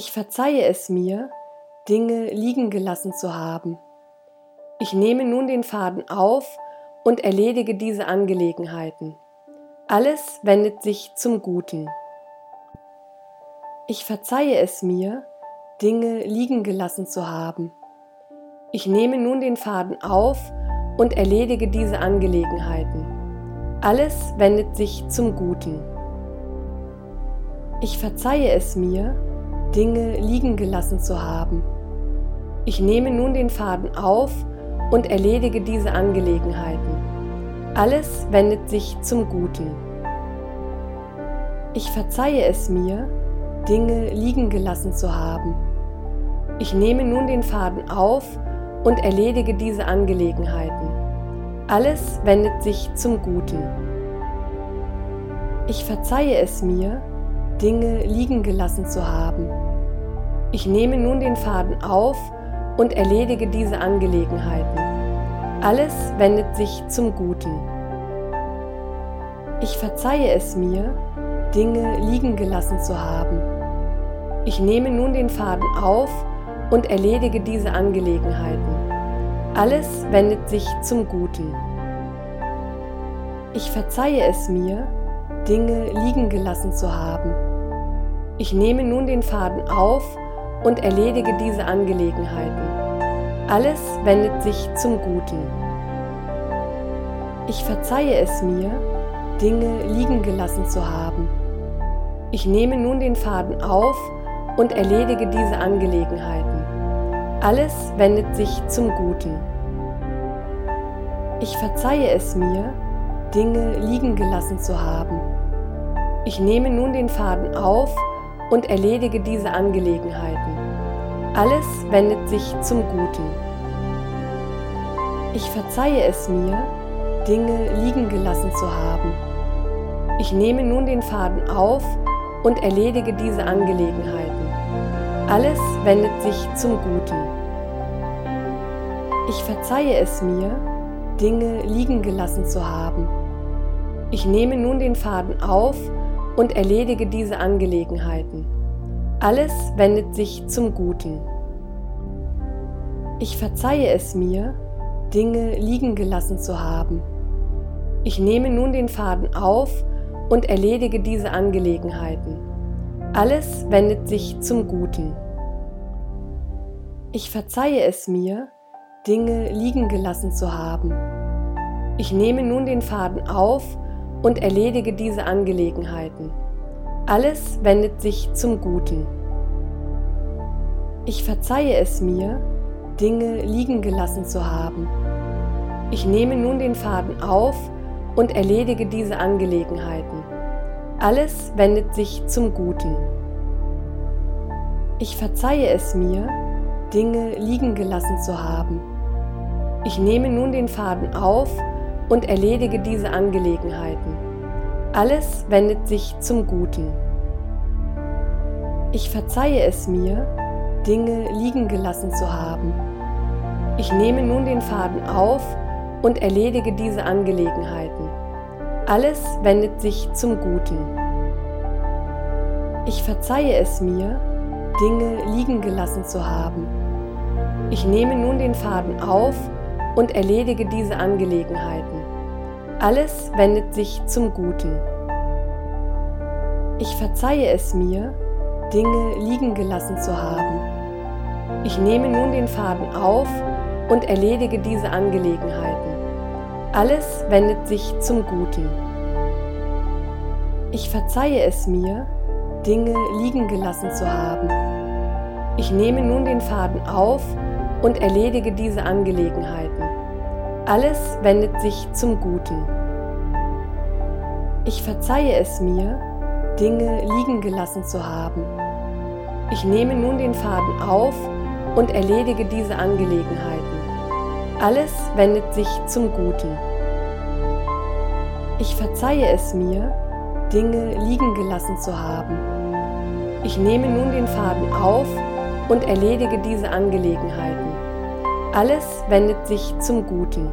Ich verzeihe es mir, Dinge liegen gelassen zu haben. Ich nehme nun den Faden auf und erledige diese Angelegenheiten. Alles wendet sich zum Guten. Ich verzeihe es mir, Dinge liegen gelassen zu haben. Ich nehme nun den Faden auf und erledige diese Angelegenheiten. Alles wendet sich zum Guten. Ich verzeihe es mir, Dinge liegen gelassen zu haben. Ich nehme nun den Faden auf und erledige diese Angelegenheiten. Alles wendet sich zum Guten. Ich verzeihe es mir, Dinge liegen gelassen zu haben. Ich nehme nun den Faden auf und erledige diese Angelegenheiten. Alles wendet sich zum Guten. Ich verzeihe es mir, Dinge liegen gelassen zu haben. Ich nehme nun den Faden auf und erledige diese Angelegenheiten. Alles wendet sich zum Guten. Ich verzeihe es mir, Dinge liegen gelassen zu haben. Ich nehme nun den Faden auf und erledige diese Angelegenheiten. Alles wendet sich zum Guten. Ich verzeihe es mir, Dinge liegen gelassen zu haben. Ich nehme nun den Faden auf und erledige diese Angelegenheiten. Alles wendet sich zum Guten. Ich verzeihe es mir, Dinge liegen gelassen zu haben. Ich nehme nun den Faden auf und erledige diese Angelegenheiten. Alles wendet sich zum Guten. Ich verzeihe es mir, Dinge liegen gelassen zu haben. Ich nehme nun den Faden auf und erledige diese Angelegenheiten. Alles wendet sich zum Guten. Ich verzeihe es mir, Dinge liegen gelassen zu haben. Ich nehme nun den Faden auf und erledige diese Angelegenheiten. Alles wendet sich zum Guten. Ich verzeihe es mir, Dinge liegen gelassen zu haben. Ich nehme nun den Faden auf und erledige diese Angelegenheiten. Alles wendet sich zum Guten. Ich verzeihe es mir, Dinge liegen gelassen zu haben. Ich nehme nun den Faden auf und erledige diese Angelegenheiten. Alles wendet sich zum Guten. Ich verzeihe es mir, Dinge liegen gelassen zu haben. Ich nehme nun den Faden auf und erledige diese Angelegenheiten. Alles wendet sich zum Guten. Ich verzeihe es mir, Dinge liegen gelassen zu haben. Ich nehme nun den Faden auf und erledige diese Angelegenheiten. Alles wendet sich zum Guten. Ich verzeihe es mir, Dinge liegen gelassen zu haben. Ich nehme nun den Faden auf und erledige diese Angelegenheiten. Alles wendet sich zum Guten. Ich verzeihe es mir, Dinge liegen gelassen zu haben. Ich nehme nun den Faden auf und erledige diese Angelegenheiten. Alles wendet sich zum Guten. Ich verzeihe es mir, Dinge liegen gelassen zu haben. Ich nehme nun den Faden auf und erledige diese Angelegenheiten. Alles wendet sich zum Guten. Ich verzeihe es mir, Dinge liegen gelassen zu haben. Ich nehme nun den Faden auf und erledige diese Angelegenheiten. Alles wendet sich zum Guten. Ich verzeihe es mir, Dinge liegen gelassen zu haben. Ich nehme nun den Faden auf und erledige diese Angelegenheiten. Alles wendet sich zum Guten. Ich verzeihe es mir, Dinge liegen gelassen zu haben. Ich nehme nun den Faden auf und erledige diese Angelegenheiten. Alles wendet sich zum Guten. Ich verzeihe es mir, Dinge liegen gelassen zu haben. Ich nehme nun den Faden auf und erledige diese Angelegenheiten. Alles wendet sich zum Guten.